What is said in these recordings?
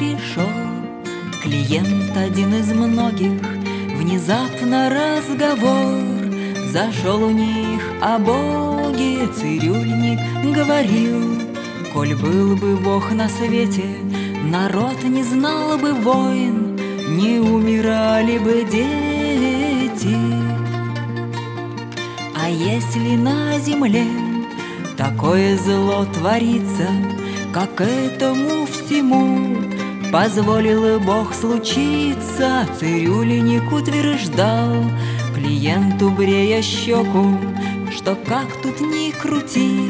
Пришел клиент один из многих, Внезапно разговор Зашел у них о Боге. Цирюльник говорил Коль был бы Бог на свете Народ не знал бы войн Не умирали бы дети А если на земле Такое зло творится Как этому всему Позволил Бог случиться, цирюльник утверждал Клиенту брея щеку, что как тут ни крути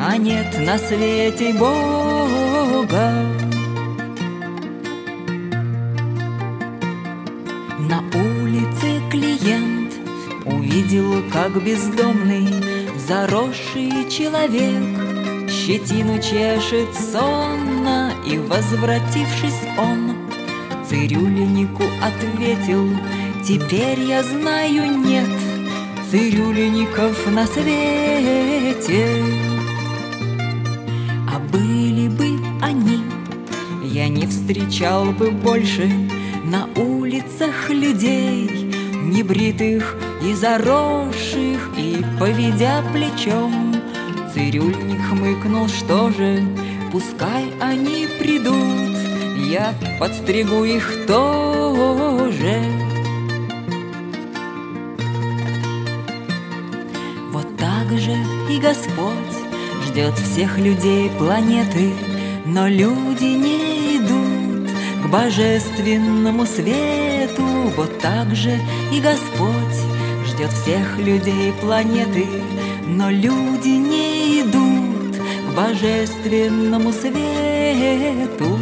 А нет на свете Бога. На улице клиент увидел, как бездомный Заросший человек Щетину чешет сонно, и, возвратившись, он Цирюльнику ответил, теперь я знаю, нет Цирюльников на свете. А были бы они, я не встречал бы больше На улицах людей, небритых и заросших И, поведя плечом, Цирюльник хмыкнул, что же, пускай они придут, Я подстригу их тоже. Вот так же и Господь ждет всех людей планеты, Но люди не идут к божественному свету. Вот так же и Господь ждет всех людей планеты, но люди не божественному свету.